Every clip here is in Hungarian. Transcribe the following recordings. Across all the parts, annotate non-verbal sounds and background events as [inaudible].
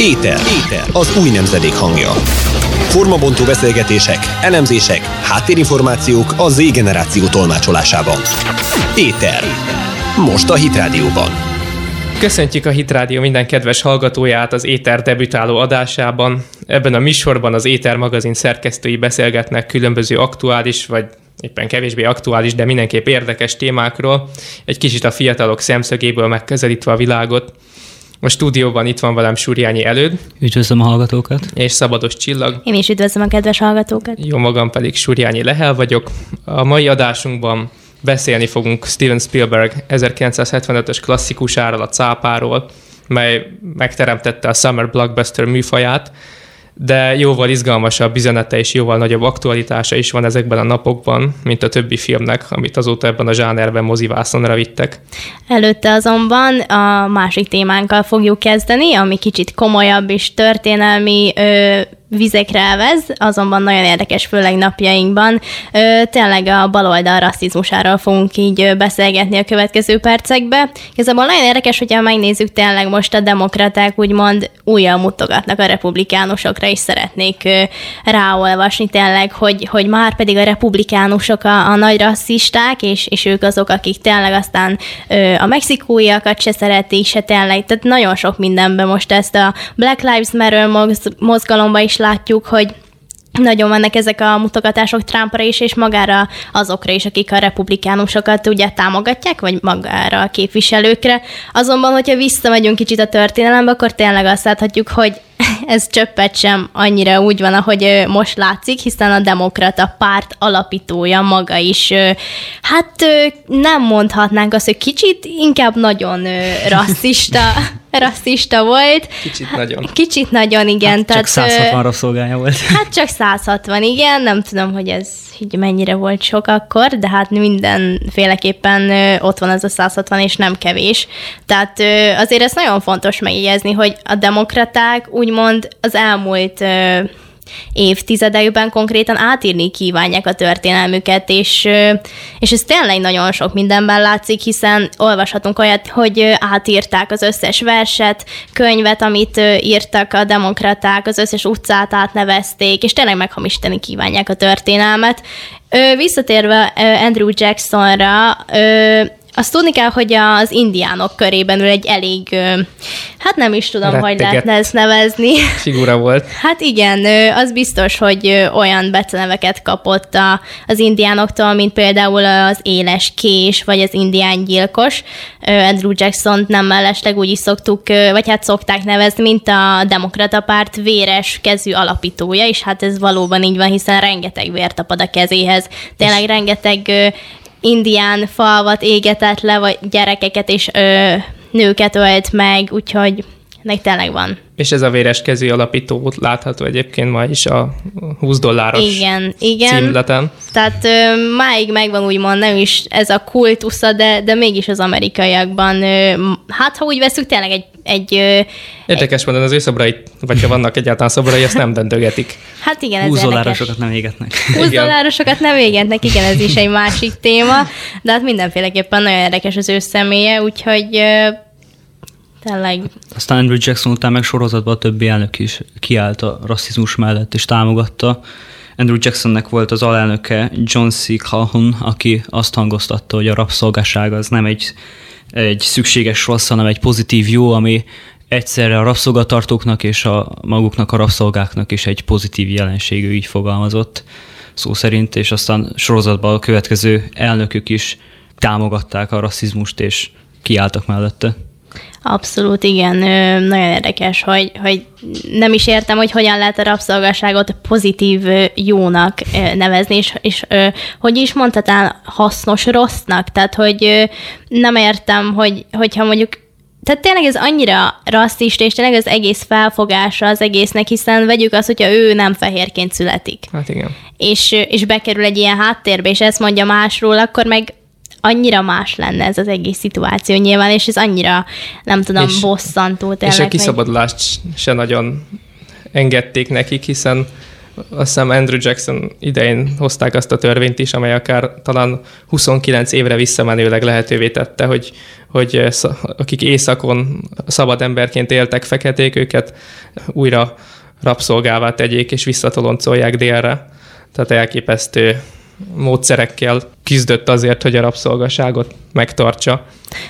Éter. Éter. Az új nemzedék hangja. Formabontó beszélgetések, elemzések, háttérinformációk a Z generáció tolmácsolásában. Éter. Most a Hit Rádióban. Köszöntjük a Hit Rádió minden kedves hallgatóját az Éter debütáló adásában. Ebben a műsorban az Éter magazin szerkesztői beszélgetnek különböző aktuális vagy éppen kevésbé aktuális, de mindenképp érdekes témákról, egy kicsit a fiatalok szemszögéből megközelítve a világot. A stúdióban itt van velem Súrjányi Előd. Üdvözlöm a hallgatókat. És Szabados Csillag. Én is üdvözlöm a kedves hallgatókat. Jó magam pedig Súrjányi Lehel vagyok. A mai adásunkban beszélni fogunk Steven Spielberg 1975-ös klasszikusáról, a cápáról, mely megteremtette a Summer Blockbuster műfaját, de jóval izgalmasabb üzenete és jóval nagyobb aktualitása is van ezekben a napokban, mint a többi filmnek, amit azóta ebben a zsánerben mozivászonra vittek. Előtte azonban a másik témánkkal fogjuk kezdeni, ami kicsit komolyabb és történelmi ö, vizekre elvez, azonban nagyon érdekes, főleg napjainkban. Ö, tényleg a baloldal rasszizmusáról fogunk így beszélgetni a következő percekbe. Igazából nagyon érdekes, hogyha megnézzük tényleg most a demokraták úgymond újjal mutogatnak a republikánusokra, és szeretnék ö, ráolvasni tényleg, hogy, hogy már pedig a republikánusok a, a nagy rasszisták, és, és ők azok, akik tényleg aztán ö, a mexikóiakat se szeretik, se tényleg, tehát nagyon sok mindenben most ezt a Black Lives Matter mozgalomba is látjuk, hogy nagyon vannak ezek a mutogatások Trumpra is, és magára azokra is, akik a republikánusokat ugye támogatják, vagy magára a képviselőkre. Azonban, hogyha visszamegyünk kicsit a történelembe, akkor tényleg azt láthatjuk, hogy [laughs] ez csöppet sem annyira úgy van, ahogy most látszik, hiszen a demokrata párt alapítója maga is, hát nem mondhatnánk azt, hogy kicsit, inkább nagyon rasszista, [laughs] rasszista volt. Kicsit nagyon. Kicsit nagyon, igen. Hát tehát, csak 160 rabszolgája volt. [laughs] Hát csak 160, igen. Nem tudom, hogy ez így mennyire volt sok akkor, de hát mindenféleképpen ott van ez a 160, és nem kevés. Tehát azért ez nagyon fontos megjegyezni, hogy a demokraták úgymond az elmúlt évtizedekben konkrétan átírni kívánják a történelmüket, és, és ez tényleg nagyon sok mindenben látszik, hiszen olvashatunk olyat, hogy átírták az összes verset, könyvet, amit írtak a demokraták, az összes utcát átnevezték, és tényleg meghamisítani kívánják a történelmet. Visszatérve Andrew Jacksonra, azt tudni kell, hogy az indiánok körében ő egy elég, hát nem is tudom, Retteget. hogy lehetne ezt nevezni. [laughs] Figura volt. Hát igen, az biztos, hogy olyan beceneveket kapott az indiánoktól, mint például az éles kés, vagy az indián gyilkos. Andrew jackson nem mellesleg úgy is szoktuk, vagy hát szokták nevezni, mint a demokrata párt véres kezű alapítója, és hát ez valóban így van, hiszen rengeteg vér tapad a kezéhez. Tényleg rengeteg indián falvat égetett le, vagy gyerekeket és ö, nőket ölt meg, úgyhogy ennek tényleg van. És ez a véres kezű alapító látható egyébként ma is a 20 dolláros igen, igen. címleten. Tehát ö, máig megvan úgymond nem is ez a kultusza, de, de mégis az amerikaiakban, ö, hát ha úgy veszük, tényleg egy... egy ö, Érdekes módon az ő szobrait, vagy ha vannak egyáltalán szobrai, azt nem döntögetik. Hát igen, ez 20 dollárosokat nem égetnek. 20 dollárosokat nem égetnek, igen, ez is egy másik téma, de hát mindenféleképpen nagyon érdekes az ő személye, úgyhogy Tényleg. Aztán Andrew Jackson után meg sorozatban a többi elnök is kiállt a rasszizmus mellett és támogatta. Andrew Jacksonnek volt az alelnöke John C. Calhoun, aki azt hangoztatta, hogy a rabszolgaság az nem egy, egy szükséges rossz, hanem egy pozitív jó, ami egyszerre a rabszolgatartóknak és a maguknak a rabszolgáknak is egy pozitív jelenségű, így fogalmazott szó szerint, és aztán sorozatban a következő elnökök is támogatták a rasszizmust, és kiálltak mellette. Abszolút, igen. Nagyon érdekes, hogy, hogy nem is értem, hogy hogyan lehet a rabszolgaságot pozitív jónak nevezni, és, és hogy is mondhatál hasznos rossznak. Tehát, hogy nem értem, hogy, hogyha mondjuk tehát tényleg ez annyira rasszista, és tényleg az egész felfogása az egésznek, hiszen vegyük azt, hogyha ő nem fehérként születik. Hát igen. És, és bekerül egy ilyen háttérbe, és ezt mondja másról, akkor meg annyira más lenne ez az egész szituáció nyilván, és ez annyira, nem tudom, és, bosszantó tényleg. És a kiszabadulást hogy... se nagyon engedték nekik, hiszen azt hiszem Andrew Jackson idején hozták azt a törvényt is, amely akár talán 29 évre visszamenőleg lehetővé tette, hogy, hogy akik éjszakon szabad emberként éltek feketék, őket újra rabszolgává tegyék és visszatoloncolják délre. Tehát elképesztő módszerekkel küzdött azért, hogy a rabszolgaságot megtartsa.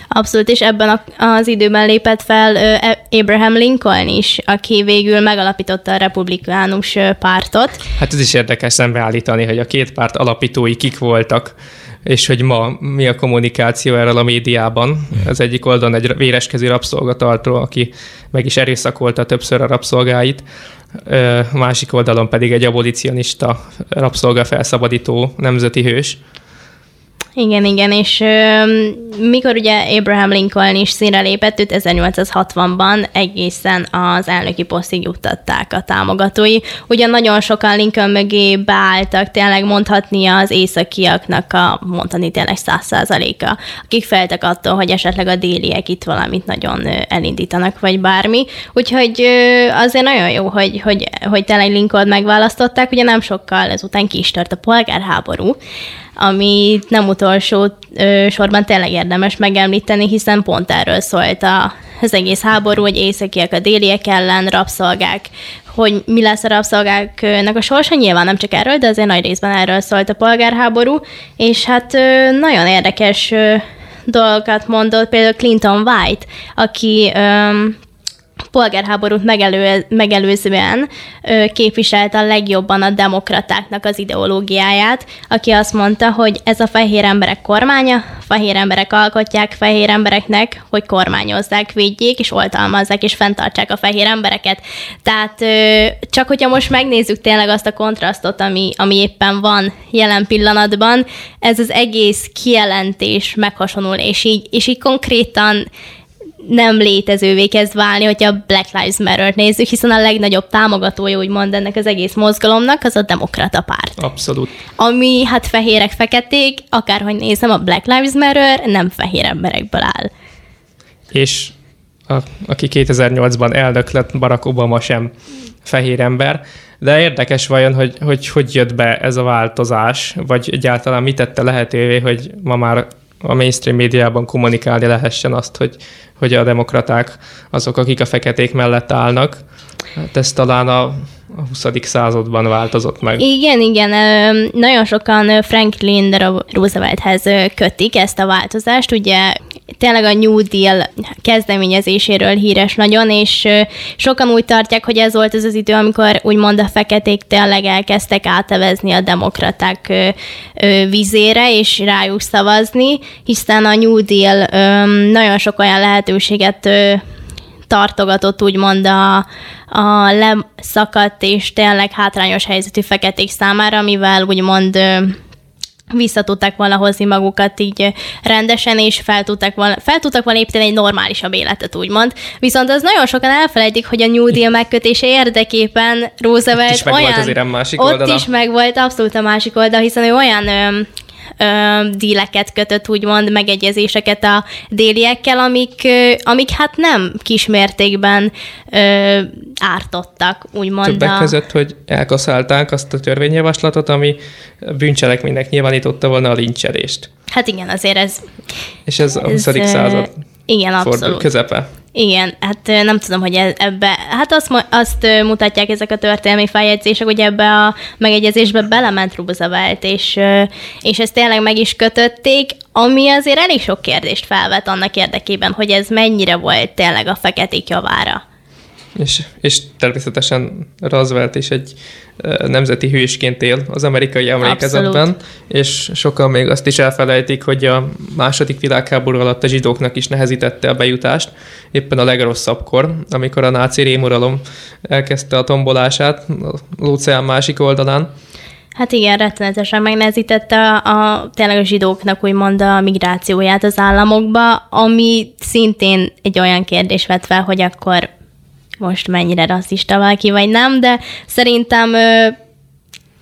Abszolút, és ebben az időben lépett fel e- Abraham Lincoln is, aki végül megalapította a republikánus pártot. Hát ez is érdekes szembeállítani, hogy a két párt alapítói kik voltak, és hogy ma mi a kommunikáció erről a médiában. Az egyik oldalon egy véreskező rabszolgatartó, aki meg is erőszakolta többször a rabszolgáit, másik oldalon pedig egy abolicionista rabszolgafelszabadító nemzeti hős. Igen, igen, és ö, mikor ugye Abraham Lincoln is színre lépett, őt 1860-ban egészen az elnöki posztig juttatták a támogatói. Ugyan nagyon sokan Lincoln mögé beálltak, tényleg mondhatni az északiaknak a, mondani tényleg száz százaléka, akik feltek attól, hogy esetleg a déliek itt valamit nagyon elindítanak, vagy bármi. Úgyhogy ö, azért nagyon jó, hogy, hogy, hogy tényleg Lincoln megválasztották, ugye nem sokkal ezután ki is tört a polgárháború, ami nem utolsó ö, sorban tényleg érdemes megemlíteni, hiszen pont erről szólt a, az egész háború, hogy északiek a déliek ellen, rabszolgák, hogy mi lesz a rabszolgáknak a sorsa, nyilván nem csak erről, de azért nagy részben erről szólt a polgárháború, és hát ö, nagyon érdekes ö, dolgokat mondott például Clinton White, aki ö, polgárháborút megelő, megelőzően képviselte a legjobban a demokratáknak az ideológiáját, aki azt mondta, hogy ez a fehér emberek kormánya, fehér emberek alkotják fehér embereknek, hogy kormányozzák, védjék, és oltalmazzák, és fenntartsák a fehér embereket. Tehát csak hogyha most megnézzük tényleg azt a kontrasztot, ami, ami éppen van jelen pillanatban, ez az egész kijelentés meghasonul, és így, és így konkrétan nem létezővé kezd válni, hogyha a Black Lives Matter-t nézzük, hiszen a legnagyobb támogatója, úgymond ennek az egész mozgalomnak, az a demokrata párt. Abszolút. Ami hát fehérek, feketék, akárhogy nézem, a Black Lives Matter nem fehér emberekből áll. És a, aki 2008-ban elnök lett, Barack Obama sem fehér ember, de érdekes vajon, hogy, hogy hogy jött be ez a változás, vagy egyáltalán mit tette lehetővé, hogy ma már a mainstream médiában kommunikálni lehessen azt, hogy, hogy a demokraták azok, akik a feketék mellett állnak. Hát ez talán a, a 20. században változott meg. Igen, igen. Nagyon sokan Franklin Roosevelthez kötik ezt a változást. Ugye tényleg a New Deal kezdeményezéséről híres nagyon, és sokan úgy tartják, hogy ez volt az az idő, amikor úgymond a feketék tényleg elkezdtek átevezni a demokraták vizére, és rájuk szavazni, hiszen a New Deal nagyon sok olyan lehetőséget tartogatott úgymond a, a leszakadt és tényleg hátrányos helyzetű feketék számára, amivel úgymond vissza tudták volna hozni magukat így rendesen, és fel tudtak volna, fel tudtak volna építeni egy normálisabb életet, úgymond. Viszont az nagyon sokan elfelejtik, hogy a New Deal megkötése érdekében Roosevelt ott is olyan... Volt azért a másik ott oldala. is meg volt abszolút a másik oldal, hiszen ő olyan ö, ö, díleket kötött, úgymond megegyezéseket a déliekkel, amik, ö, amik hát nem kismértékben ö, ártottak, úgymond. Többek a... között, hogy elkaszálták azt a törvényjavaslatot, ami bűncselekménynek nyilvánította volna a lincselést. Hát igen, azért ez... És ez a 20. Ez, század igen, abszolút. közepe. Igen, hát nem tudom, hogy e- ebbe, hát azt, azt mutatják ezek a történelmi feljegyzések, hogy ebbe a megegyezésbe belement Roosevelt, és, és ezt tényleg meg is kötötték, ami azért elég sok kérdést felvet annak érdekében, hogy ez mennyire volt tényleg a feketék javára. És, és természetesen Roosevelt is egy nemzeti hősként él az amerikai emlékezetben, Abszolút. és sokan még azt is elfelejtik, hogy a második világháború alatt a zsidóknak is nehezítette a bejutást, éppen a legrosszabbkor, amikor a náci rémuralom elkezdte a tombolását az óceán másik oldalán. Hát igen, rettenetesen megnehezítette a, a tényleg a zsidóknak úgymond a migrációját az államokba, ami szintén egy olyan kérdés vett fel, hogy akkor most mennyire rasszista valaki, vagy nem, de szerintem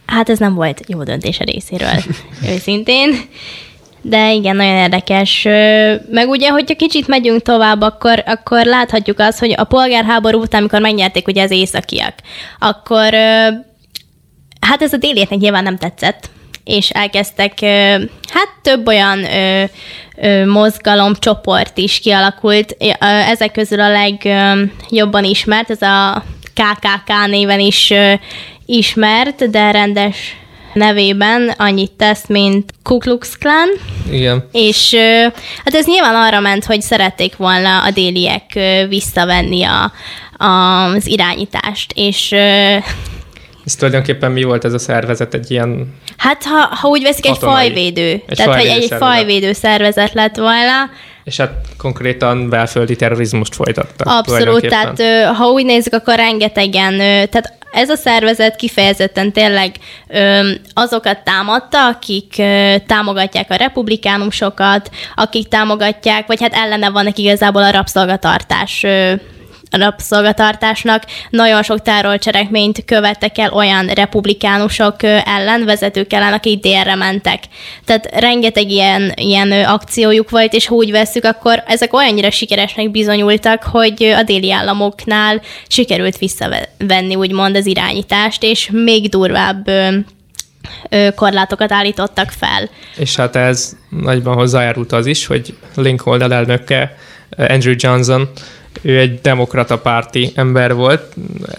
hát ez nem volt jó döntés a részéről, [laughs] őszintén. De igen, nagyon érdekes. Meg ugye, hogyha kicsit megyünk tovább, akkor, akkor láthatjuk azt, hogy a polgárháború után, amikor megnyerték ugye az északiak, akkor hát ez a délieknek nyilván nem tetszett, és elkezdtek, hát több olyan ö, ö, mozgalom, csoport is kialakult. Ezek közül a legjobban ismert, ez a KKK néven is ismert, de rendes nevében annyit tesz, mint Ku Klux Klan. Igen. És hát ez nyilván arra ment, hogy szerették volna a déliek visszavenni a, a, az irányítást, és ez tulajdonképpen mi volt ez a szervezet? Egy ilyen Hát, ha, ha úgy veszik, egy fajvédő. Egy Tehát, fajvédő hogy egy, fajvédő szervezet lett volna. És hát konkrétan belföldi terrorizmust folytattak. Abszolút, tehát ha úgy nézzük, akkor rengetegen, tehát ez a szervezet kifejezetten tényleg azokat támadta, akik támogatják a republikánusokat, akik támogatják, vagy hát ellene vannak igazából a rabszolgatartás rabszolgatartásnak. Nagyon sok terrorcselekményt követtek el olyan republikánusok ellen, vezetők ellen, akik délre mentek. Tehát rengeteg ilyen, ilyen akciójuk volt, és ha úgy veszük, akkor ezek olyannyira sikeresnek bizonyultak, hogy a déli államoknál sikerült visszavenni úgymond az irányítást, és még durvább korlátokat állítottak fel. És hát ez nagyban hozzájárult az is, hogy Lincoln elnöke Andrew Johnson ő egy demokrata párti ember volt.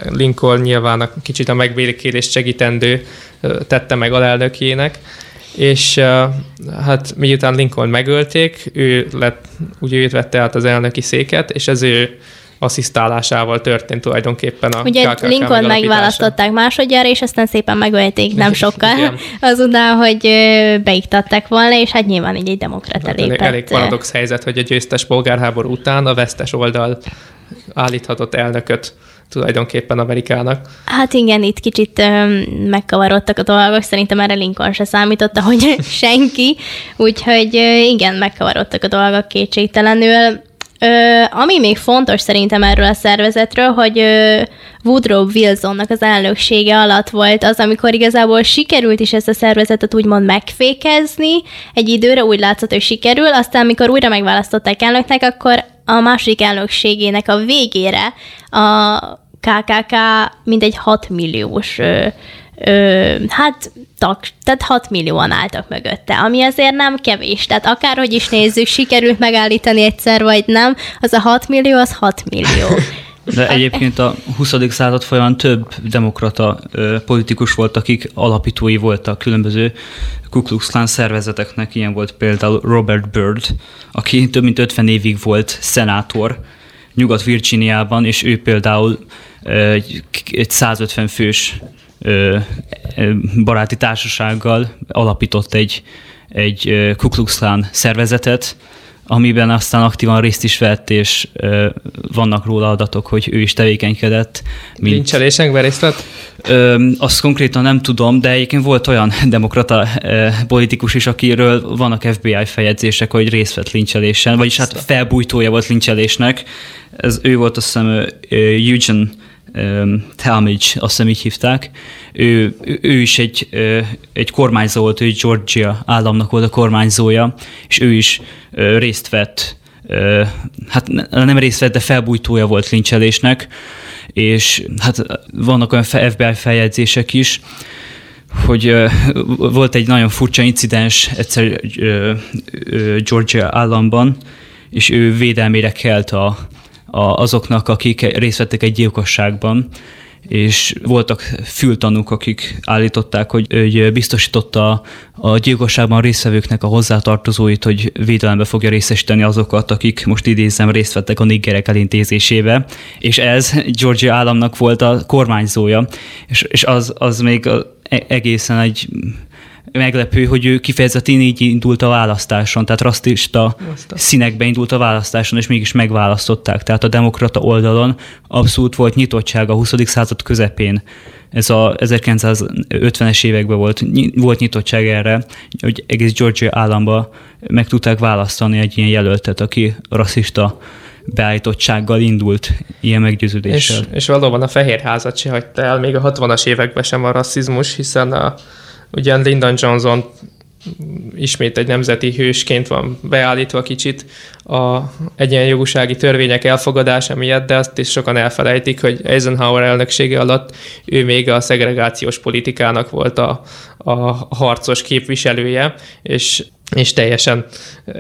Lincoln nyilván a kicsit a megbékélést segítendő tette meg alelnökének, és hát miután Lincoln megölték, ő lett, ugye őt vette át az elnöki széket, és ez ő asszisztálásával történt tulajdonképpen a Ugye KKK Lincoln megválasztották másodjára, és aztán szépen megölték nem [laughs] sokkal Igen. azután, hogy beiktatták volna, és hát nyilván így egy demokrata hát lépett. Elég paradox helyzet, hogy a győztes polgárháború után a vesztes oldal állíthatott elnököt tulajdonképpen Amerikának. Hát igen, itt kicsit megkavarodtak a dolgok, szerintem erre Lincoln se számította, hogy [laughs] senki, úgyhogy igen, megkavarodtak a dolgok kétségtelenül. Ö, ami még fontos szerintem erről a szervezetről, hogy ö, Woodrow Wilsonnak az elnöksége alatt volt az, amikor igazából sikerült is ezt a szervezetet úgymond megfékezni, egy időre úgy látszott, hogy sikerül, aztán amikor újra megválasztották elnöknek, akkor a második elnökségének a végére a KKK mindegy 6 milliós ö, ö, hát tag, tehát 6 millióan álltak mögötte, ami azért nem kevés. Tehát akárhogy is nézzük, sikerült megállítani egyszer, vagy nem, az a 6 millió, az 6 millió. [laughs] De egyébként a 20. század folyamán több demokrata ö, politikus volt, akik alapítói voltak különböző Ku Klux Klan szervezeteknek. Ilyen volt például Robert Byrd, aki több mint 50 évig volt szenátor Nyugat-Virginiában, és ő például ö, egy 150 fős baráti társasággal alapított egy, egy Ku Klux Klan szervezetet, amiben aztán aktívan részt is vett, és ö, vannak róla adatok, hogy ő is tevékenykedett. Mint, Lincselésekben részt vett? Ö, azt konkrétan nem tudom, de egyébként volt olyan [laughs] demokrata ö, politikus is, akiről vannak FBI feljegyzések, hogy részt vett lincselésen, vagyis hát felbújtója volt lincselésnek. Ez ő volt azt hiszem Eugene Talmadge, azt hiszem így hívták, ő, ő is egy, egy kormányzó volt, ő Georgia államnak volt a kormányzója, és ő is részt vett, hát nem részt vett, de felbújtója volt lincselésnek, és hát vannak olyan FBI feljegyzések is, hogy volt egy nagyon furcsa incidens egyszer Georgia államban, és ő védelmére kelt a, a, azoknak, akik részt vettek egy gyilkosságban, és voltak fültanúk, akik állították, hogy, hogy biztosította a gyilkosságban résztvevőknek a hozzátartozóit, hogy védelembe fogja részesíteni azokat, akik most idézem részt vettek a niggerek elintézésébe, és ez Georgia államnak volt a kormányzója, és, és az, az még egészen egy meglepő, hogy ő kifejezetten így indult a választáson, tehát rasszista színekbe indult a választáson, és mégis megválasztották. Tehát a demokrata oldalon abszolút volt nyitottság a 20. század közepén. Ez a 1950-es években volt, volt nyitottság erre, hogy egész Georgia államba meg tudták választani egy ilyen jelöltet, aki rasszista beállítottsággal indult ilyen meggyőződéssel. És, és valóban a Fehérházat se hagyta el, még a 60-as években sem a rasszizmus, hiszen a Ugye Lyndon Johnson ismét egy nemzeti hősként van beállítva kicsit a egyenjogúsági törvények elfogadása miatt, de azt is sokan elfelejtik, hogy Eisenhower elnöksége alatt ő még a szegregációs politikának volt a, a harcos képviselője, és, és teljesen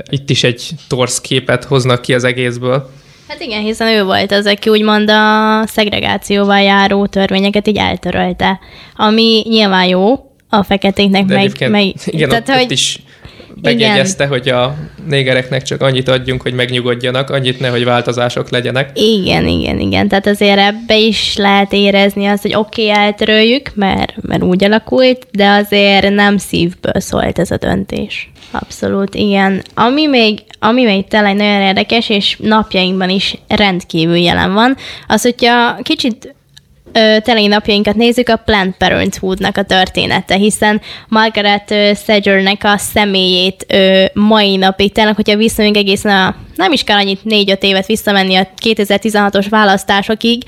itt is egy torsz képet hoznak ki az egészből. Hát igen, hiszen ő volt az, aki úgymond a szegregációval járó törvényeket így eltörölte, ami nyilván jó, a feketéknek De meg... meg igen, tehát, ott, hogy, ott is megjegyezte, igen. hogy a négereknek csak annyit adjunk, hogy megnyugodjanak, annyit ne, hogy változások legyenek. Igen, igen, igen. Tehát azért ebbe is lehet érezni azt, hogy oké, okay, eltöröljük, mert, mert úgy alakult, de azért nem szívből szólt ez a döntés. Abszolút, igen. Ami még, ami még tényleg nagyon érdekes, és napjainkban is rendkívül jelen van, az, hogyha kicsit tényleg napjainkat nézzük, a Planned Parenthoodnak a története, hiszen Margaret Sagernek a személyét mai napig, tényleg, hogyha visszamegyünk egészen a, nem is kell annyit négy-öt évet visszamenni a 2016-os választásokig,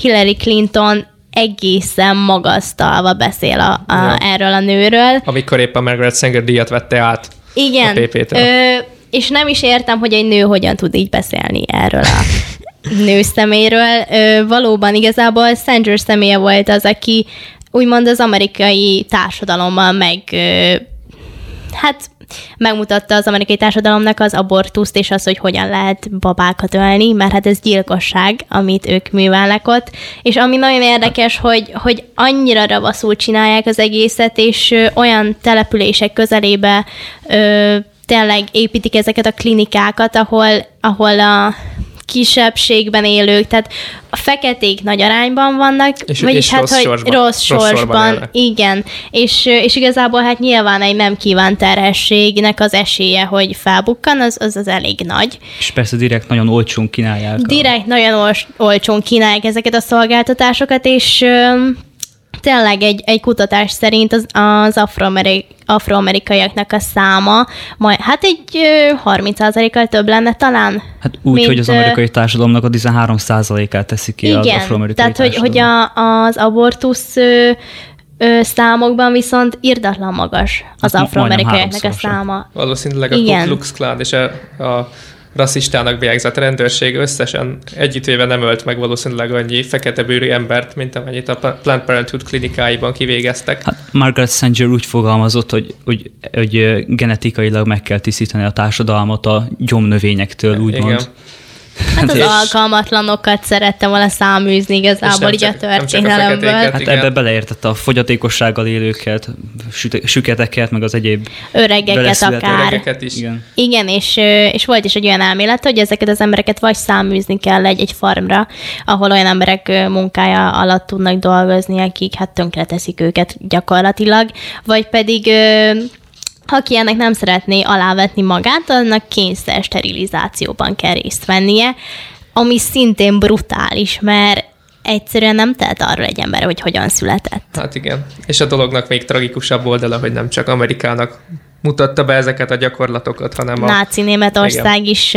Hillary Clinton egészen magasztalva beszél a, a, ja. erről a nőről. Amikor éppen Margaret Sanger díjat vette át Igen. a PP-től. Ö, és nem is értem, hogy egy nő hogyan tud így beszélni erről a [laughs] nő szeméről. Valóban igazából Sanger személye volt az, aki úgymond az amerikai társadalommal meg hát megmutatta az amerikai társadalomnak az abortuszt, és az, hogy hogyan lehet babákat ölni, mert hát ez gyilkosság, amit ők művelnek ott. És ami nagyon érdekes, hogy, hogy annyira ravaszul csinálják az egészet, és olyan települések közelébe ö, tényleg építik ezeket a klinikákat, ahol, ahol a kisebbségben élők, tehát a feketék nagy arányban vannak, és, vagyis és hát, rossz hogy sorsban, rossz sorsban, rossz igen, és, és igazából hát nyilván egy nem kívánt terhességnek az esélye, hogy felbukkan, az, az, az elég nagy. És persze direkt nagyon olcsón kínálják. Direkt a... nagyon olcsón kínálják ezeket a szolgáltatásokkal, és tényleg egy, egy kutatás szerint az, az afroamerik, afroamerikaiaknak a száma majd, hát egy 30%-kal több lenne talán. Hát úgy, mint, hogy az amerikai társadalomnak a 13%-át teszi ki igen, az afroamerikai tehát hogy, hogy a, az abortusz ö, ö, számokban viszont irdatlan magas az hát afroamerikaiaknak a száma. Valószínűleg a. Ku Klux Klan és a, a rasszistának bejegyzett rendőrség összesen együttvéve nem ölt meg valószínűleg annyi fekete bőrű embert, mint amennyit a Planned Parenthood klinikáiban kivégeztek. Hát Margaret Sanger úgy fogalmazott, hogy, hogy, hogy genetikailag meg kell tisztítani a társadalmat a gyomnövényektől, úgymond. Igen. Hát az alkalmatlanokat szerettem volna száműzni igazából így a történelemből. Hát igen. ebbe beleértette a fogyatékossággal élőket, süketeket, meg az egyéb öregeket akár. Öregeket is. Igen, igen és, és volt is egy olyan elmélet, hogy ezeket az embereket vagy száműzni kell egy, egy farmra, ahol olyan emberek munkája alatt tudnak dolgozni, akik hát tönkreteszik őket gyakorlatilag, vagy pedig aki ennek nem szeretné alávetni magát, annak kényszer sterilizációban kell részt vennie, ami szintén brutális, mert egyszerűen nem telt arra egy ember, hogy hogyan született. Hát igen. És a dolognak még tragikusabb oldala, hogy nem csak Amerikának mutatta be ezeket a gyakorlatokat, hanem a... Náci Németország igen. is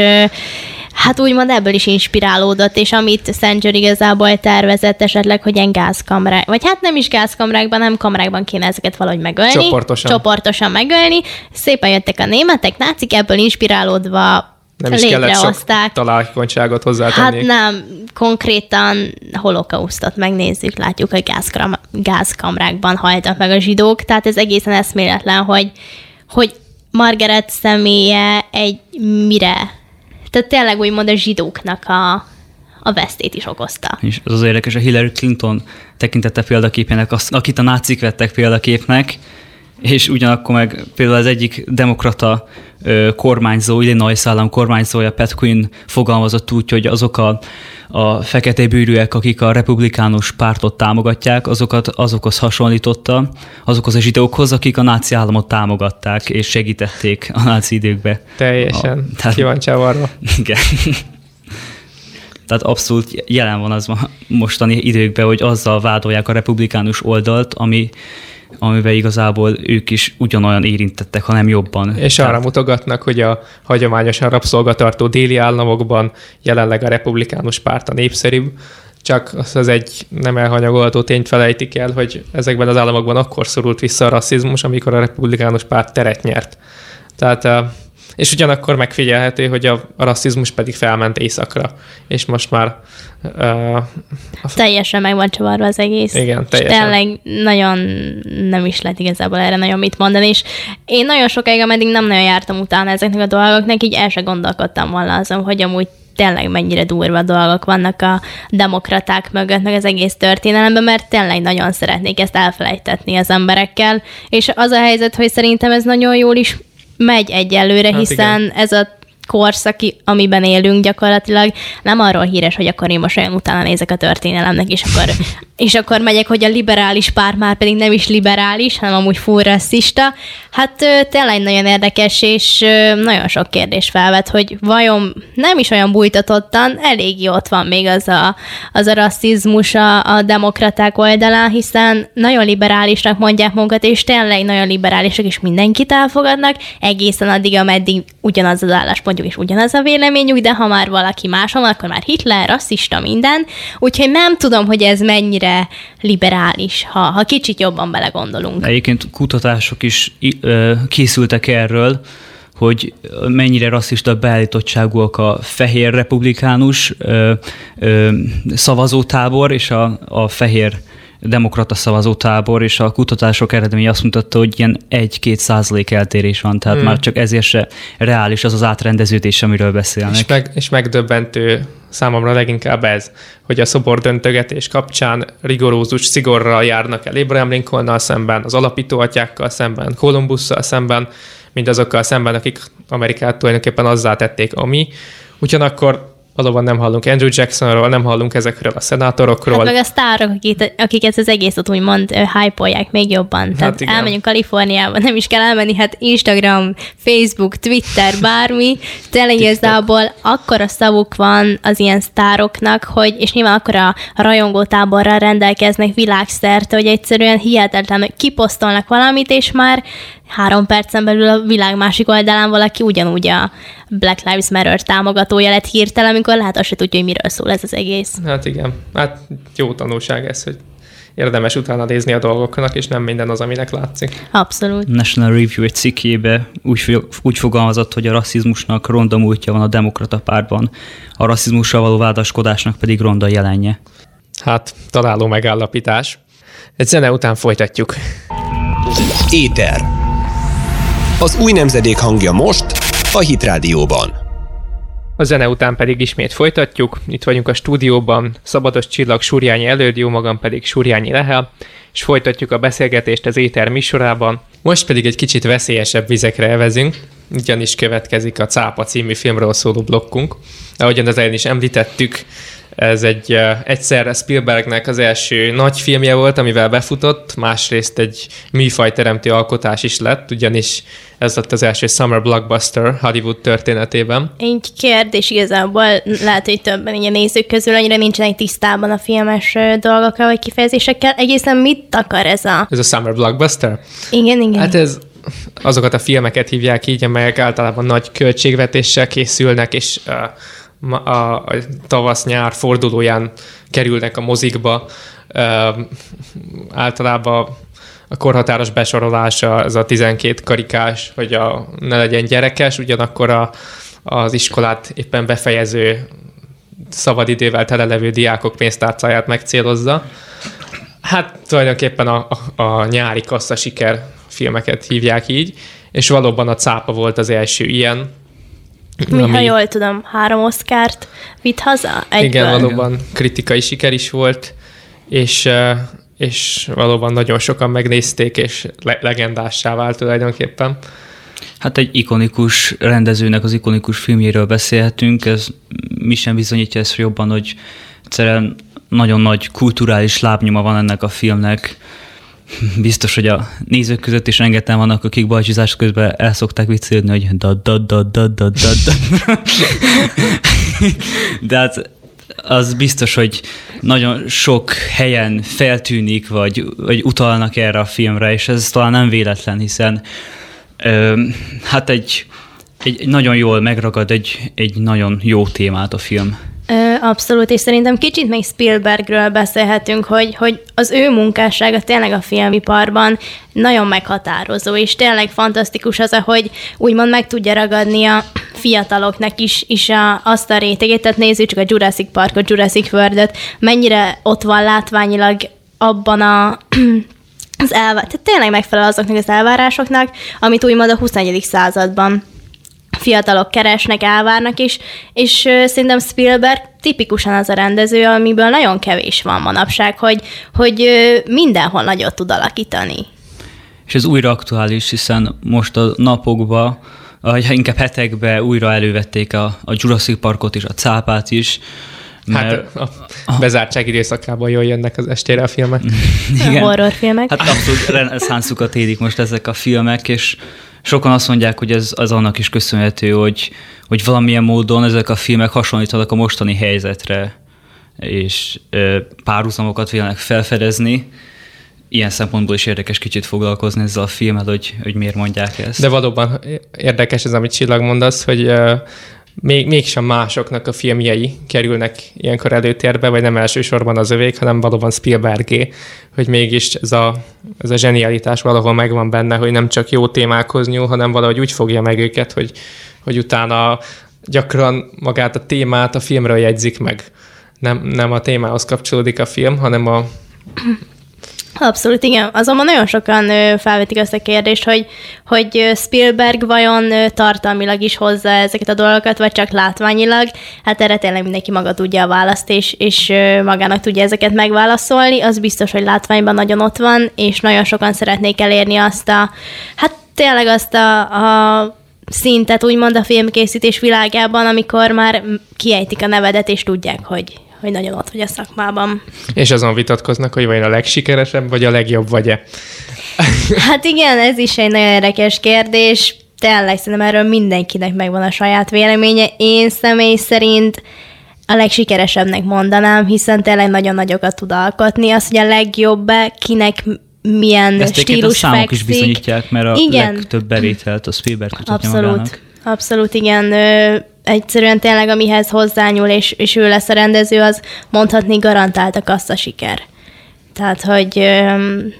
hát úgymond ebből is inspirálódott, és amit Sanger igazából tervezett esetleg, hogy ilyen gázkamrák, vagy hát nem is gázkamrákban, hanem kamrákban kéne ezeket valahogy megölni. Csoportosan. Csoportosan megölni. Szépen jöttek a németek, nácik, ebből inspirálódva nem is kellett sok találkontságot hozzátenni. Hát nem, konkrétan holokausztot megnézzük, látjuk, hogy gázkram, gázkamrákban haltak meg a zsidók, tehát ez egészen eszméletlen, hogy, hogy Margaret személye egy mire tehát tényleg úgymond a zsidóknak a, a vesztét is okozta. És az az érdekes, a Hillary Clinton tekintette példaképének, azt, akit a nácik vettek példaképnek, és ugyanakkor meg például az egyik demokrata kormányzó, Illinois állam kormányzója Pat Quinn fogalmazott úgy, hogy azok a, a fekete bőrűek, akik a republikánus pártot támogatják, azokat azokhoz hasonlította, azokhoz a zsidókhoz, akik a náci államot támogatták és segítették a náci időkbe. Teljesen. A, tehát, arra. [laughs] Igen. Tehát abszolút jelen van az mostani időkben, hogy azzal vádolják a republikánus oldalt, ami amiben igazából ők is ugyanolyan érintettek, hanem jobban. És Tehát... arra mutogatnak, hogy a hagyományosan rabszolgatartó déli államokban jelenleg a republikánus párt a népszerűbb, csak az, az egy nem elhanyagolható tényt felejtik el, hogy ezekben az államokban akkor szorult vissza a rasszizmus, amikor a republikánus párt teret nyert. Tehát és ugyanakkor megfigyelhető, hogy a, a rasszizmus pedig felment éjszakra, és most már... Uh, a... Teljesen meg van csavarva az egész. Igen, teljesen. És tényleg nagyon nem is lehet igazából erre nagyon mit mondani, és én nagyon sokáig, ameddig nem nagyon jártam utána ezeknek a dolgoknak, így el se gondolkodtam volna azon, hogy amúgy tényleg mennyire durva dolgok vannak a demokraták mögött, meg az egész történelemben, mert tényleg nagyon szeretnék ezt elfelejtetni az emberekkel, és az a helyzet, hogy szerintem ez nagyon jól is megy egyelőre, hát hiszen igen. ez a korszak, amiben élünk gyakorlatilag, nem arról híres, hogy akkor én most olyan utána nézek a történelemnek, és akkor, [laughs] és akkor megyek, hogy a liberális pár már pedig nem is liberális, hanem amúgy full rasszista. Hát tényleg nagyon érdekes, és nagyon sok kérdés felvet, hogy vajon nem is olyan bújtatottan, elég ott van még az a, az a rasszizmus a, a demokraták oldalán, hiszen nagyon liberálisnak mondják magukat, és tényleg nagyon liberálisak, és mindenkit elfogadnak, egészen addig, ameddig ugyanaz az álláspont mondjuk is ugyanaz a véleményük, de ha már valaki máson van, akkor már Hitler, rasszista, minden. Úgyhogy nem tudom, hogy ez mennyire liberális, ha, ha kicsit jobban belegondolunk. Egyébként kutatások is készültek erről, hogy mennyire rasszista beállítottságúak a fehér republikánus ö, ö, szavazótábor és a, a fehér demokrata szavazótábor, és a kutatások eredménye azt mutatta, hogy ilyen 1-2 százalék eltérés van, tehát hmm. már csak ezért se reális az az átrendeződés, amiről beszélnek. És, meg, és megdöbbentő számomra leginkább ez, hogy a szobor döntögetés kapcsán rigorózus szigorral járnak el Abraham Lincolnnal szemben, az alapító atyákkal szemben, Kolumbusszal szemben, mindazokkal szemben, akik Amerikát tulajdonképpen azzá tették, ami. Ugyanakkor valóban nem hallunk Andrew Jacksonról, nem hallunk ezekről a szenátorokról. Hát meg a sztárok, akik, akik ezt az egészet úgymond hype még jobban. Hát Tehát igen. elmegyünk Kaliforniába, nem is kell elmenni, hát Instagram, Facebook, Twitter, bármi. Tényleg igazából akkora szavuk van az ilyen sztároknak, hogy, és nyilván akkor a rajongótáborral rendelkeznek világszerte, hogy egyszerűen hihetetlen, hogy kiposztolnak valamit, és már három percen belül a világ másik oldalán valaki ugyanúgy a Black Lives Matter támogatója lett hirtelen, amikor lehet azt se tudja, hogy miről szól ez az egész. Hát igen, hát jó tanulság ez, hogy érdemes utána nézni a dolgoknak, és nem minden az, aminek látszik. Abszolút. National Review egy cikkébe úgy, úgy fogalmazott, hogy a rasszizmusnak ronda múltja van a demokrata pártban, a rasszizmussal való vádaskodásnak pedig ronda jelenje. Hát, találó megállapítás. Egy zene után folytatjuk. Éter. Az új nemzedék hangja most a Hit Rádióban. A zene után pedig ismét folytatjuk. Itt vagyunk a stúdióban, Szabados Csillag Súrjányi előd, jó magam pedig Súrjányi Lehel, és folytatjuk a beszélgetést az Éter műsorában. Most pedig egy kicsit veszélyesebb vizekre evezünk, ugyanis következik a Cápa című filmről szóló blokkunk. Ahogyan az elején is említettük, ez egy egyszer Spielbergnek az első nagy filmje volt, amivel befutott, másrészt egy műfajteremtő alkotás is lett, ugyanis ez lett az első summer blockbuster Hollywood történetében. Egy kérdés igazából lehet, hogy többen így a nézők közül annyira nincsenek tisztában a filmes dolgokkal vagy kifejezésekkel. Egészen mit akar ez a... Ez a summer blockbuster? Igen, igen. Hát ez azokat a filmeket hívják így, amelyek általában nagy költségvetéssel készülnek, és uh, a tavasz-nyár fordulóján kerülnek a mozikba. Általában a korhatáros besorolása, ez a 12 karikás, hogy a, ne legyen gyerekes, ugyanakkor a, az iskolát éppen befejező szabadidővel telelevő diákok pénztárcáját megcélozza. Hát tulajdonképpen a, a, a nyári kassza siker filmeket hívják így, és valóban a cápa volt az első ilyen, mi, ami... ha jól tudom, három oszkárt vitt haza egyből. Igen, valóban kritikai siker is volt, és, és valóban nagyon sokan megnézték, és le- legendássá vált tulajdonképpen. Hát egy ikonikus rendezőnek az ikonikus filmjéről beszélhetünk, ez mi sem bizonyítja ezt jobban, hogy egyszerűen nagyon nagy kulturális lábnyoma van ennek a filmnek, biztos, hogy a nézők között is rengetegen vannak, akik bajcsizás közben el szokták viccelődni, hogy da da da da da da da. De hát az biztos, hogy nagyon sok helyen feltűnik, vagy, vagy utalnak erre a filmre, és ez talán nem véletlen, hiszen ö, hát egy, egy nagyon jól megragad egy, egy nagyon jó témát a film. Abszolút, és szerintem kicsit még Spielbergről beszélhetünk, hogy, hogy az ő munkássága tényleg a filmiparban nagyon meghatározó, és tényleg fantasztikus az, hogy úgymond meg tudja ragadni a fiataloknak is, is a, azt a rétegét, tehát nézzük csak a Jurassic Parkot, Jurassic world mennyire ott van látványilag abban a [clears throat] az elvá- tehát tényleg megfelel azoknak az elvárásoknak, amit úgymond a 21. században fiatalok keresnek, elvárnak is, és szerintem Spielberg tipikusan az a rendező, amiből nagyon kevés van manapság, hogy, hogy mindenhol nagyot tud alakítani. És ez újra aktuális, hiszen most a napokban, vagy inkább hetekben újra elővették a, a Jurassic Parkot is, a cápát is, Hát a bezártság időszakában jól jönnek az estére a filmek. [laughs] Igen. A horrorfilmek. Hát abszolút reneszánszukat élik most ezek a filmek, és sokan azt mondják, hogy ez az annak is köszönhető, hogy, hogy valamilyen módon ezek a filmek hasonlítanak a mostani helyzetre, és párhuzamokat vélnek felfedezni. Ilyen szempontból is érdekes kicsit foglalkozni ezzel a filmmel, hogy, hogy miért mondják ezt. De valóban érdekes ez, amit Csillag mondasz, hogy még, mégsem másoknak a filmjei kerülnek ilyenkor előtérbe, vagy nem elsősorban az övék, hanem valóban Spielbergé, hogy mégis ez a, ez a zsenialitás valahol megvan benne, hogy nem csak jó témákhoz nyúl, hanem valahogy úgy fogja meg őket, hogy, hogy utána gyakran magát a témát a filmről jegyzik meg. Nem, nem a témához kapcsolódik a film, hanem a Abszolút, igen. Azonban nagyon sokan felvetik ezt a kérdést, hogy, hogy Spielberg vajon tartalmilag is hozza ezeket a dolgokat, vagy csak látványilag. Hát erre tényleg mindenki maga tudja a választ, és, és magának tudja ezeket megválaszolni. Az biztos, hogy látványban nagyon ott van, és nagyon sokan szeretnék elérni azt a, hát tényleg azt a, a szintet, úgymond a filmkészítés világában, amikor már kiejtik a nevedet, és tudják, hogy hogy nagyon ott vagy a szakmában. És azon vitatkoznak, hogy vajon a legsikeresebb, vagy a legjobb vagy-e? hát igen, ez is egy nagyon érdekes kérdés. Tényleg szerintem erről mindenkinek megvan a saját véleménye. Én személy szerint a legsikeresebbnek mondanám, hiszen tényleg nagyon nagyokat tud alkotni. Az, hogy a legjobb kinek milyen Ezt stílus a számok fekszik. is bizonyítják, mert a Igen. legtöbb bevételt a Spielberg Abszolút. Magának. Abszolút, igen egyszerűen tényleg amihez hozzányúl, és, és ő lesz a rendező, az mondhatni garantáltak azt a siker. Tehát, hogy öm,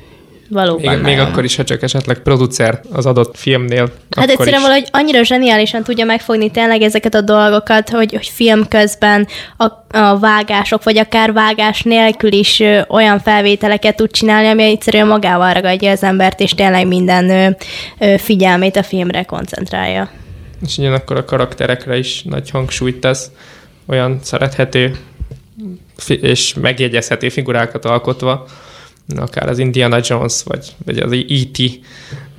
valóban még, még akkor is, ha csak esetleg producer az adott filmnél. Hát egyszerűen is. valahogy annyira zseniálisan tudja megfogni tényleg ezeket a dolgokat, hogy, hogy film közben a, a vágások, vagy akár vágás nélkül is ö, olyan felvételeket tud csinálni, ami egyszerűen magával ragadja az embert, és tényleg minden ö, ö, figyelmét a filmre koncentrálja és ugyanakkor a karakterekre is nagy hangsúlyt tesz, olyan szerethető és megjegyezhető figurákat alkotva, akár az Indiana Jones, vagy, vagy az E.T.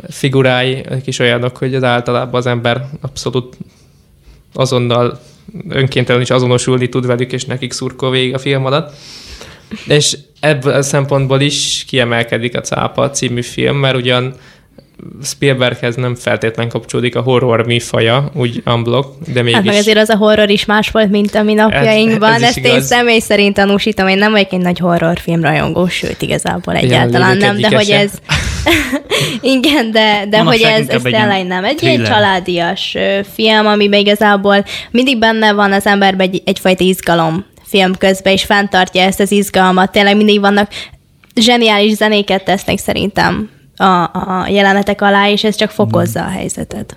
figurái, is olyanok, hogy az általában az ember abszolút azonnal önkéntelen is azonosulni tud velük, és nekik szurkol végig a film alatt. És ebből a szempontból is kiemelkedik a Cápa című film, mert ugyan Spielberghez nem feltétlen kapcsolódik a horror műfaja, úgy unblock, de mégis... Hát meg azért az a horror is más volt, mint a mi napjainkban. Ez, ez Ezt igaz. én személy szerint tanúsítom, én nem vagyok egy nagy horrorfilm rajongó, sőt, igazából egyáltalán nem, de hogy ez... [laughs] Igen, de, de hogy ez, ez tényleg nem. Egy ilyen családias film, amiben igazából mindig benne van az emberben egy, egyfajta izgalom film közben, és fenntartja ezt az izgalmat. Tényleg mindig vannak zseniális zenéket tesznek szerintem a, a jelenetek alá, és ez csak fokozza a helyzetet.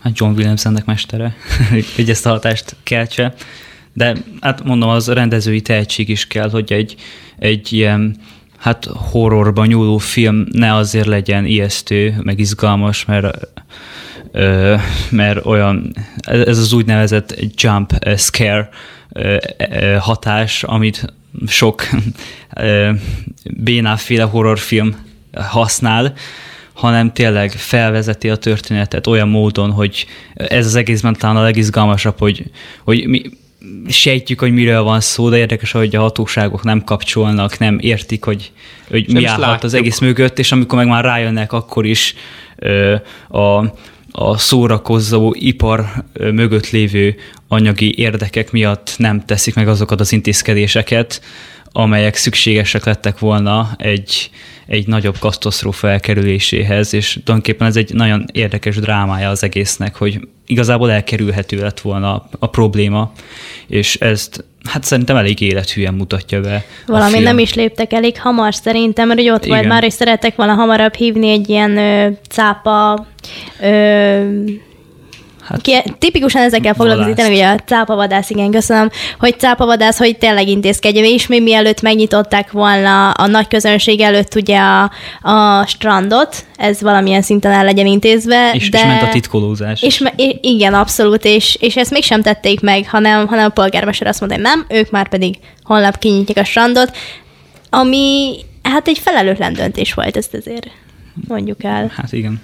Hát John Williamsonnek mestere, [laughs] hogy ezt a hatást keltse. De hát mondom, az rendezői tehetség is kell, hogy egy, egy ilyen hát horrorban nyúló film ne azért legyen ijesztő, meg izgalmas, mert ö, mert olyan, ez az úgynevezett jump scare hatás, amit sok bénáféle horrorfilm használ, hanem tényleg felvezeti a történetet olyan módon, hogy ez az egészben talán a legizgalmasabb, hogy, hogy mi, sejtjük, hogy miről van szó, de érdekes, hogy a hatóságok nem kapcsolnak, nem értik, hogy, hogy mi állhat látjuk. az egész mögött, és amikor meg már rájönnek, akkor is ö, a, a szórakozó ipar mögött lévő anyagi érdekek miatt nem teszik meg azokat az intézkedéseket, amelyek szükségesek lettek volna egy, egy nagyobb katasztrófa elkerüléséhez, és tulajdonképpen ez egy nagyon érdekes drámája az egésznek, hogy igazából elkerülhető lett volna a, probléma, és ezt hát szerintem elég élethűen mutatja be. Valami nem is léptek elég hamar szerintem, mert hogy ott Igen. volt már, hogy szeretek volna hamarabb hívni egy ilyen ö, cápa ö, Hát, Ki, tipikusan ezekkel foglalkozik, tényleg ugye a cápavadász, igen, köszönöm, hogy cápavadász, hogy tényleg intézkedjen, és még mielőtt megnyitották volna a nagy közönség előtt ugye a, a strandot, ez valamilyen szinten el legyen intézve. És, de... és ment a titkolózás. És, igen, abszolút, és, és ezt mégsem tették meg, hanem, hanem a polgármester azt mondta, hogy nem, ők már pedig holnap kinyitják a strandot, ami hát egy felelőtlen döntés volt, ezt azért mondjuk el. Hát igen.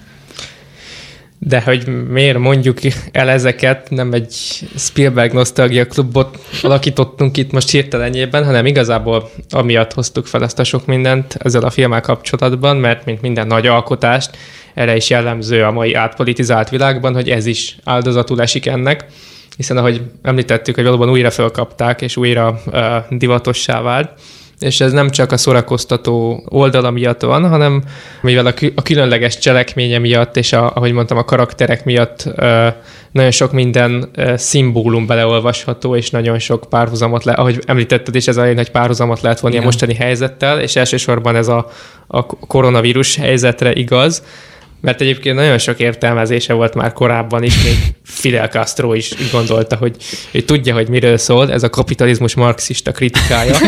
De hogy miért mondjuk el ezeket, nem egy Spielberg nosztalgia klubot alakítottunk itt most hirtelenjében, hanem igazából amiatt hoztuk fel ezt a sok mindent ezzel a filmmel kapcsolatban, mert mint minden nagy alkotást, erre is jellemző a mai átpolitizált világban, hogy ez is áldozatul esik ennek, hiszen ahogy említettük, hogy valóban újra fölkapták, és újra uh, divatossá vált, és ez nem csak a szórakoztató oldala miatt van, hanem mivel a, a különleges cselekménye miatt, és a, ahogy mondtam, a karakterek miatt nagyon sok minden szimbólum beleolvasható, és nagyon sok párhuzamot, le, ahogy említetted is, ez a nagy párhuzamot lehet vonni a mostani helyzettel, és elsősorban ez a, a koronavírus helyzetre igaz, mert egyébként nagyon sok értelmezése volt már korábban is, még Fidel Castro is gondolta, hogy ő tudja, hogy miről szól, ez a kapitalizmus marxista kritikája. [laughs]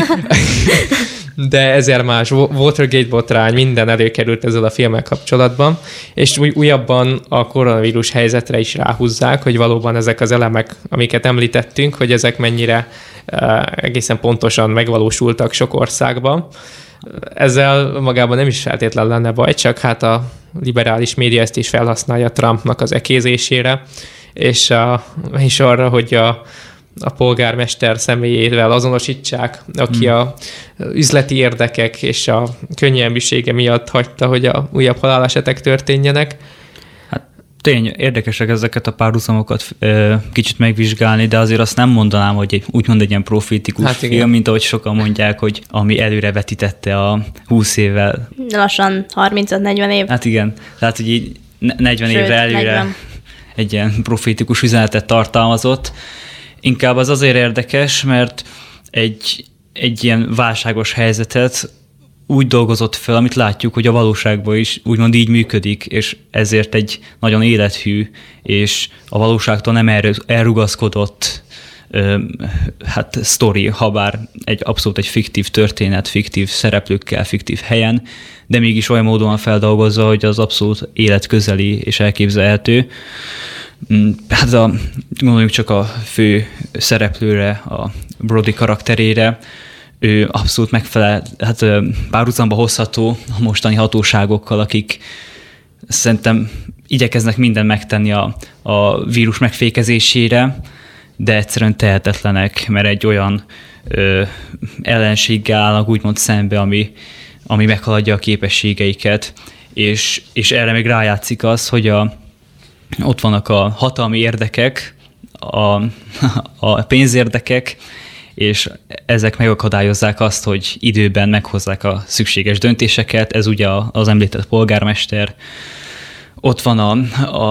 De ezer más, Watergate botrány, minden előkerült ezzel a filmmel kapcsolatban, és új, újabban a koronavírus helyzetre is ráhúzzák, hogy valóban ezek az elemek, amiket említettünk, hogy ezek mennyire uh, egészen pontosan megvalósultak sok országban. Ezzel magában nem is feltétlen lenne baj, csak hát a liberális média ezt is felhasználja Trumpnak az ekézésére, és, a, és arra, hogy a, a polgármester személyével azonosítsák, aki hmm. a üzleti érdekek és a könnyelműsége miatt hagyta, hogy a újabb halálesetek történjenek. Tény, érdekesek ezeket a párhuzamokat kicsit megvizsgálni, de azért azt nem mondanám, hogy egy, úgymond egy ilyen profétikus hát film, igen. mint ahogy sokan mondják, hogy ami előre vetítette a 20 évvel. Lassan 35-40 év. Hát igen, tehát hogy így 40 Sőt, évre előre 40. egy ilyen profétikus üzenetet tartalmazott. Inkább az azért érdekes, mert egy, egy ilyen válságos helyzetet úgy dolgozott fel, amit látjuk, hogy a valóságban is úgymond így működik, és ezért egy nagyon élethű, és a valóságtól nem elrugaszkodott hát sztori, ha bár egy abszolút egy fiktív történet, fiktív szereplőkkel, fiktív helyen, de mégis olyan módon van feldolgozva, hogy az abszolút életközeli és elképzelhető. Mm, hát a, gondoljuk csak a fő szereplőre, a Brody karakterére, ő abszolút megfelel, hát párhuzamba hozható a mostani hatóságokkal, akik szerintem igyekeznek minden megtenni a, a vírus megfékezésére, de egyszerűen tehetetlenek, mert egy olyan ö, ellenséggel állnak úgymond szembe, ami, ami meghaladja a képességeiket, és, és erre még rájátszik az, hogy a, ott vannak a hatalmi érdekek, a, [laughs] a pénzérdekek, és ezek megakadályozzák azt, hogy időben meghozzák a szükséges döntéseket. Ez ugye az említett polgármester. Ott van a,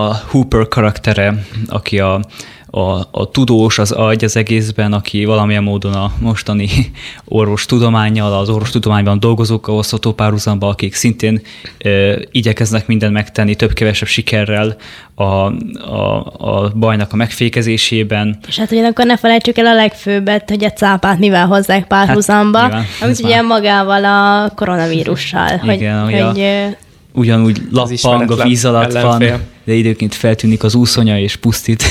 a Hooper karaktere, aki a, a, a tudós, az agy az egészben, aki valamilyen módon a mostani [laughs] orvos tudományjal, az orvos tudományban dolgozókkal osztható párhuzamba, akik szintén e, igyekeznek mindent megtenni több-kevesebb sikerrel a, a, a bajnak a megfékezésében. És hát ugyanakkor ne felejtsük el a legfőbbet, hogy a cápát mivel hozzák párhuzamba, hát, amit ugye magával a koronavírussal. Igen, hogy, hogy ugyanúgy lappang a víz alatt ellenfél. van, de időként feltűnik az úszonya és pusztít.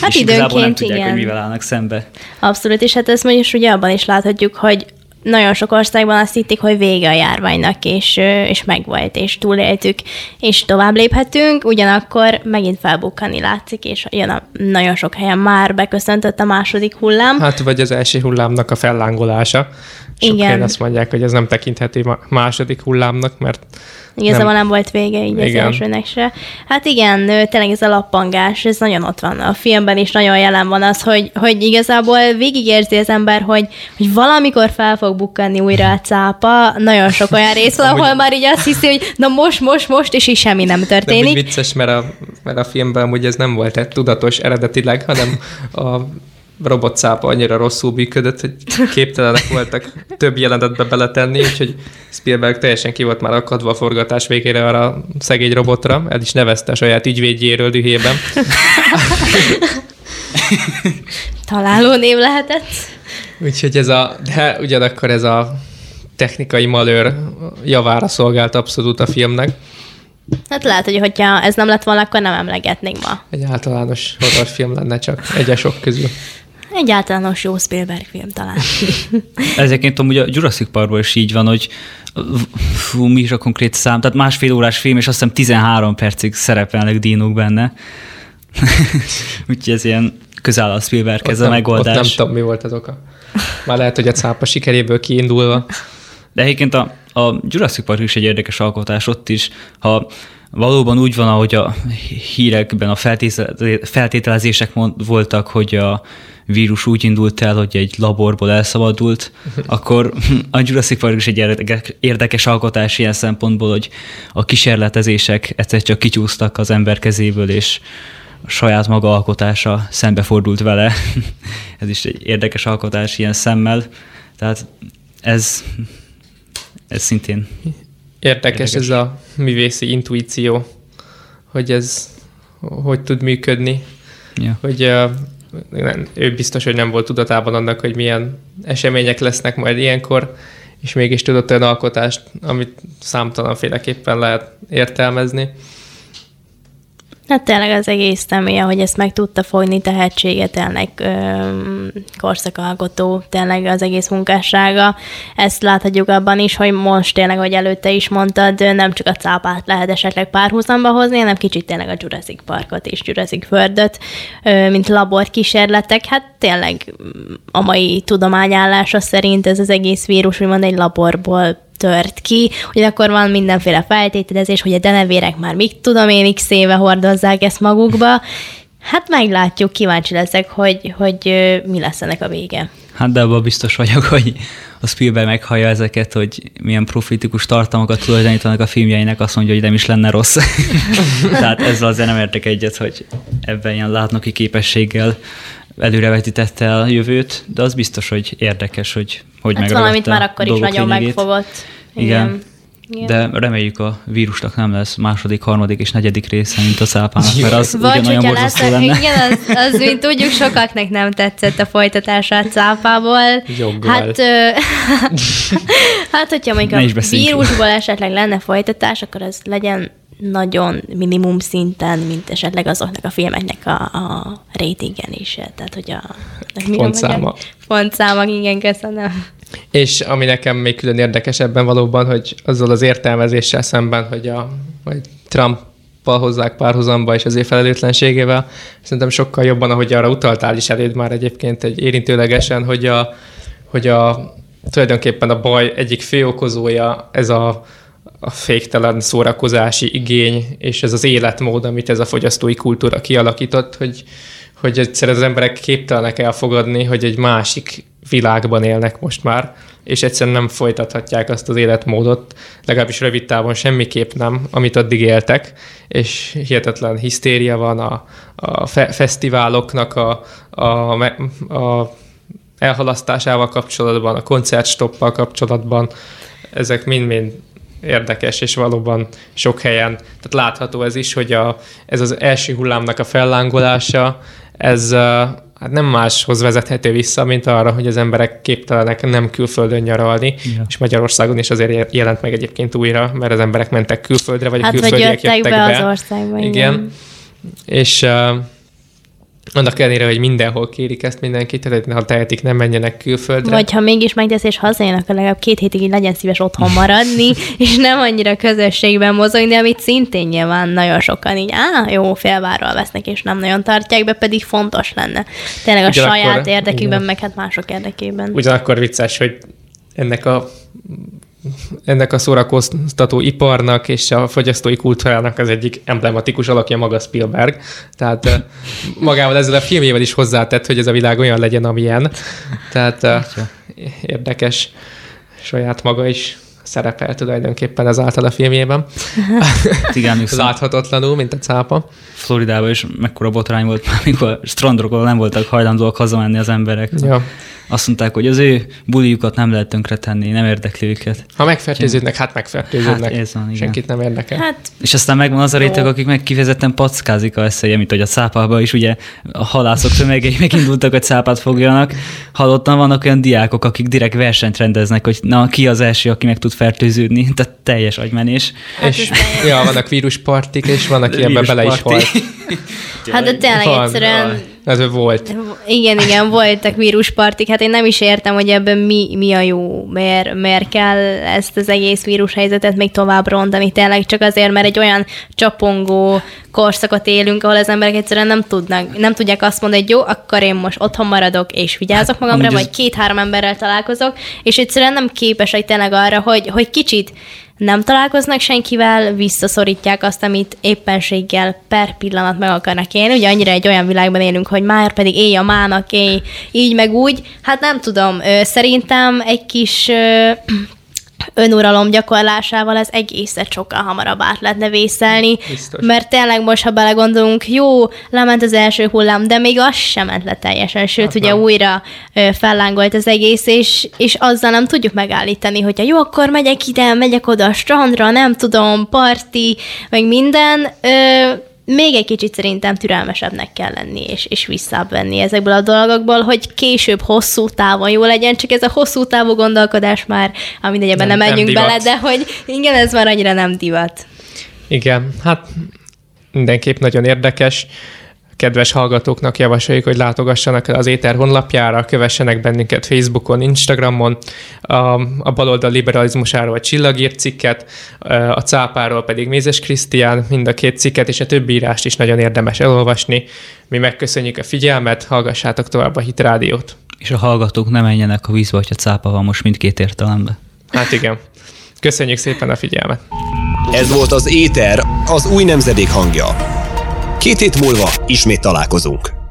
Hát és időnként nem tudják, igen. hogy mivel állnak szembe. Abszolút, és hát ezt mondjuk ugye abban is láthatjuk, hogy nagyon sok országban azt hitték, hogy vége a járványnak, és, és megvolt, és túléltük, és tovább léphetünk, ugyanakkor megint felbukkani látszik, és jön a, nagyon sok helyen már beköszöntött a második hullám. Hát, vagy az első hullámnak a fellángolása. Igen. helyen azt mondják, hogy ez nem tekinthető második hullámnak, mert Igazából nem, nem volt vége így igen. az elsőnek se. Hát igen, tényleg ez a lappangás, ez nagyon ott van. A filmben is nagyon jelen van az, hogy, hogy igazából végigérzi az ember, hogy, hogy valamikor fel fog bukkanni újra a cápa. Nagyon sok olyan rész van, [laughs] ahol már így azt hiszi, hogy na most, most, most, és így semmi nem történik. úgy vicces, mert a, mert a filmben amúgy ez nem volt egy tudatos eredetileg, hanem a robotcápa annyira rosszul működött, hogy képtelenek voltak több jelenetbe beletenni, úgyhogy Spielberg teljesen ki volt már akadva a forgatás végére arra a szegény robotra, el is nevezte a saját ügyvédjéről dühében. Találó név lehetett. Úgyhogy ez a, de ugyanakkor ez a technikai malőr javára szolgált abszolút a filmnek. Hát lehet, hogy hogyha ez nem lett volna, akkor nem emlegetnénk ma. Egy általános horrorfilm lenne csak egyesok közül. Egy általános jó Spielberg film talán. [laughs] Ezekként amúgy a Jurassic Parkban is így van, hogy fú, mi is a konkrét szám, tehát másfél órás film, és azt hiszem 13 percig szerepelnek dinók benne. [laughs] Úgyhogy ez ilyen közel a Spielberg ez a megoldás. Ott nem tudom, mi volt az oka. Már lehet, hogy a cápa sikeréből kiindulva. De egyébként a, a Jurassic Park is egy érdekes alkotás ott is, ha valóban úgy van, ahogy a hírekben a feltételezések mond, voltak, hogy a vírus úgy indult el, hogy egy laborból elszabadult, [laughs] akkor a Jurassic Park is egy érdekes, alkotás ilyen szempontból, hogy a kísérletezések egyszer csak kicsúsztak az ember kezéből, és a saját maga alkotása szembefordult vele. [laughs] ez is egy érdekes alkotás ilyen szemmel. Tehát ez, ez szintén Érdekes, Érdekes ez a művészi intuíció, hogy ez hogy tud működni. Ja. Hogy uh, ő biztos, hogy nem volt tudatában annak, hogy milyen események lesznek majd ilyenkor, és mégis tudott olyan alkotást, amit számtalanféleképpen lehet értelmezni. Hát tényleg az egész személy, hogy ezt meg tudta fogni, tehetsége, tényleg öm, korszakalkotó, tényleg az egész munkássága. Ezt láthatjuk abban is, hogy most tényleg, hogy előtte is mondtad, nem csak a cápát lehet esetleg párhuzamba hozni, hanem kicsit tényleg a Jurassic Parkot és Jurassic World-öt, mint laborkísérletek. Hát tényleg a mai tudományállása szerint ez az egész vírus úgymond egy laborból tört ki, ugyanakkor van mindenféle feltételezés, hogy a denevérek már mit tudom én, x éve hordozzák ezt magukba. Hát meglátjuk, kíváncsi leszek, hogy, hogy mi lesz ennek a vége. Hát de abban biztos vagyok, hogy a Spielberg meghallja ezeket, hogy milyen profitikus tartalmakat tulajdonítanak a filmjeinek, azt mondja, hogy nem is lenne rossz. [laughs] Tehát ezzel azért nem értek egyet, hogy ebben ilyen látnoki képességgel előrevetítette a jövőt, de az biztos, hogy érdekes, hogy hogy hát valamit már akkor is nagyon lényegét. megfogott. Igen. Igen. Igen. De reméljük a vírusnak nem lesz második, harmadik és negyedik része, mint a szápának, [laughs] mert az Vagy ugyanolyan borzasztó lenne. Igen, az, az, mint [laughs] tudjuk, sokaknak nem tetszett a folytatása a cápából. Joggal. Hát, ö, [laughs] hát, hogyha mondjuk a vírusból esetleg lenne folytatás, akkor az legyen nagyon minimum szinten, mint esetleg azoknak a filmeknek a, a ratingen is. Tehát, hogy a... Pontszáma. Pontszáma, igen, köszönöm. És ami nekem még külön érdekesebben valóban, hogy azzal az értelmezéssel szemben, hogy a hogy Trump hozzák párhuzamba és az ő felelőtlenségével. Szerintem sokkal jobban, ahogy arra utaltál is eléd már egyébként egy érintőlegesen, hogy a, hogy a tulajdonképpen a baj egyik főokozója ez a a féktelen szórakozási igény, és ez az életmód, amit ez a fogyasztói kultúra kialakított, hogy, hogy egyszerűen az emberek képtelenek elfogadni, hogy egy másik világban élnek most már, és egyszerűen nem folytathatják azt az életmódot, legalábbis rövid távon semmiképp nem, amit addig éltek, és hihetetlen hisztéria van a, a fe- fesztiváloknak a, a, a elhalasztásával kapcsolatban, a koncertstoppal kapcsolatban, ezek mind-mind érdekes, és valóban sok helyen, tehát látható ez is, hogy a, ez az első hullámnak a fellángolása, ez hát nem máshoz vezethető vissza, mint arra, hogy az emberek képtelenek nem külföldön nyaralni, ja. és Magyarországon is azért jelent meg egyébként újra, mert az emberek mentek külföldre, vagy hát, a külföldiek vagy jöttek be. be. az országba. Igen. igen. És uh, annak ellenére, hogy mindenhol kérik ezt mindenkit, tehát ha tehetik, nem menjenek külföldre. Vagy ha mégis megtesz és akkor legalább két hétig így legyen szíves otthon maradni, [laughs] és nem annyira közösségben mozogni, amit szintén nyilván nagyon sokan így, á, jó, félvárral vesznek, és nem nagyon tartják be, pedig fontos lenne. Tényleg a Ugyanakkor, saját érdekükben, igen. meg hát mások érdekében. Ugyanakkor vicces, hogy ennek a ennek a szórakoztató iparnak és a fogyasztói kultúrának az egyik emblematikus alakja maga Spielberg. Tehát magával ezzel a filmjével is hozzátett, hogy ez a világ olyan legyen, amilyen. Tehát érdekes, saját maga is szerepel tulajdonképpen ezáltal a filmjében. Igen, [laughs] Láthatatlanul, mint a cápa. Floridában is mekkora botrány volt, amikor strandról nem voltak hajlandóak hazamenni az emberek. Ja. Azt mondták, hogy az ő buliukat nem lehet tönkretenni, nem érdekli őket. Ha megfertőződnek, hát megfertőződnek. Hát ez van, igen. Senkit nem érdekel. Hát És aztán megvan az a réteg, akik meg kifejezetten packázik a eszeje, mint hogy a cápában is ugye a halászok tömegei [laughs] megindultak, hogy cápát fogjanak. Hallottam, vannak olyan diákok, akik direkt versenyt rendeznek, hogy na, ki az első, aki meg tud fertőződni. Tehát teljes agymenés. Hát és, ja, vannak víruspartik, és van, aki [laughs] ebbe bele is halt. Hát de tényleg Van, egyszerűen Ez volt. Igen, igen, voltak víruspartik, hát én nem is értem, hogy ebben mi, mi a jó, miért, miért kell ezt az egész vírushelyzetet még tovább rontani, tényleg csak azért, mert egy olyan csapongó korszakot élünk, ahol az emberek egyszerűen nem tudnak, nem tudják azt mondani, hogy jó, akkor én most otthon maradok, és vigyázok magamra, amúgy vagy ez- két-három emberrel találkozok, és egyszerűen nem képesek tényleg arra, hogy, hogy kicsit nem találkoznak senkivel, visszaszorítják azt, amit éppenséggel per pillanat meg akarnak élni. Ugye annyira egy olyan világban élünk, hogy már pedig élj a mának, élj így meg úgy. Hát nem tudom, szerintem egy kis önuralom gyakorlásával ez egészet sokkal hamarabb át lehetne vészelni, Biztos. mert tényleg most, ha belegondolunk, jó, lement az első hullám, de még az sem ment le teljesen, sőt, Hát ugye nem. újra fellángolt az egész, és, és azzal nem tudjuk megállítani, hogyha jó, akkor megyek ide, megyek oda a strandra, nem tudom, parti, meg minden, ö, még egy kicsit szerintem türelmesebbnek kell lenni, és, és visszább venni ezekből a dolgokból, hogy később hosszú távon jó legyen, csak ez a hosszú távú gondolkodás már, mindegy, ebben nem, Nem- nem nem menjünk bele, de hogy igen, ez már annyira nem divat. Igen, hát mindenképp nagyon érdekes. Kedves hallgatóknak javasoljuk, hogy látogassanak el az Éter honlapjára, kövessenek bennünket Facebookon, Instagramon, a, a baloldal liberalizmusáról a csillagírt cikket, a cápáról pedig Mézes Krisztián, mind a két cikket, és a többi írást is nagyon érdemes elolvasni. Mi megköszönjük a figyelmet, hallgassátok tovább a Hit Rádiót. És a hallgatók ne menjenek a vízbe, hogyha cápa van most mindkét értelemben. Hát igen. Köszönjük szépen a figyelmet. Ez volt az Éter, az új nemzedék hangja. Két hét múlva ismét találkozunk.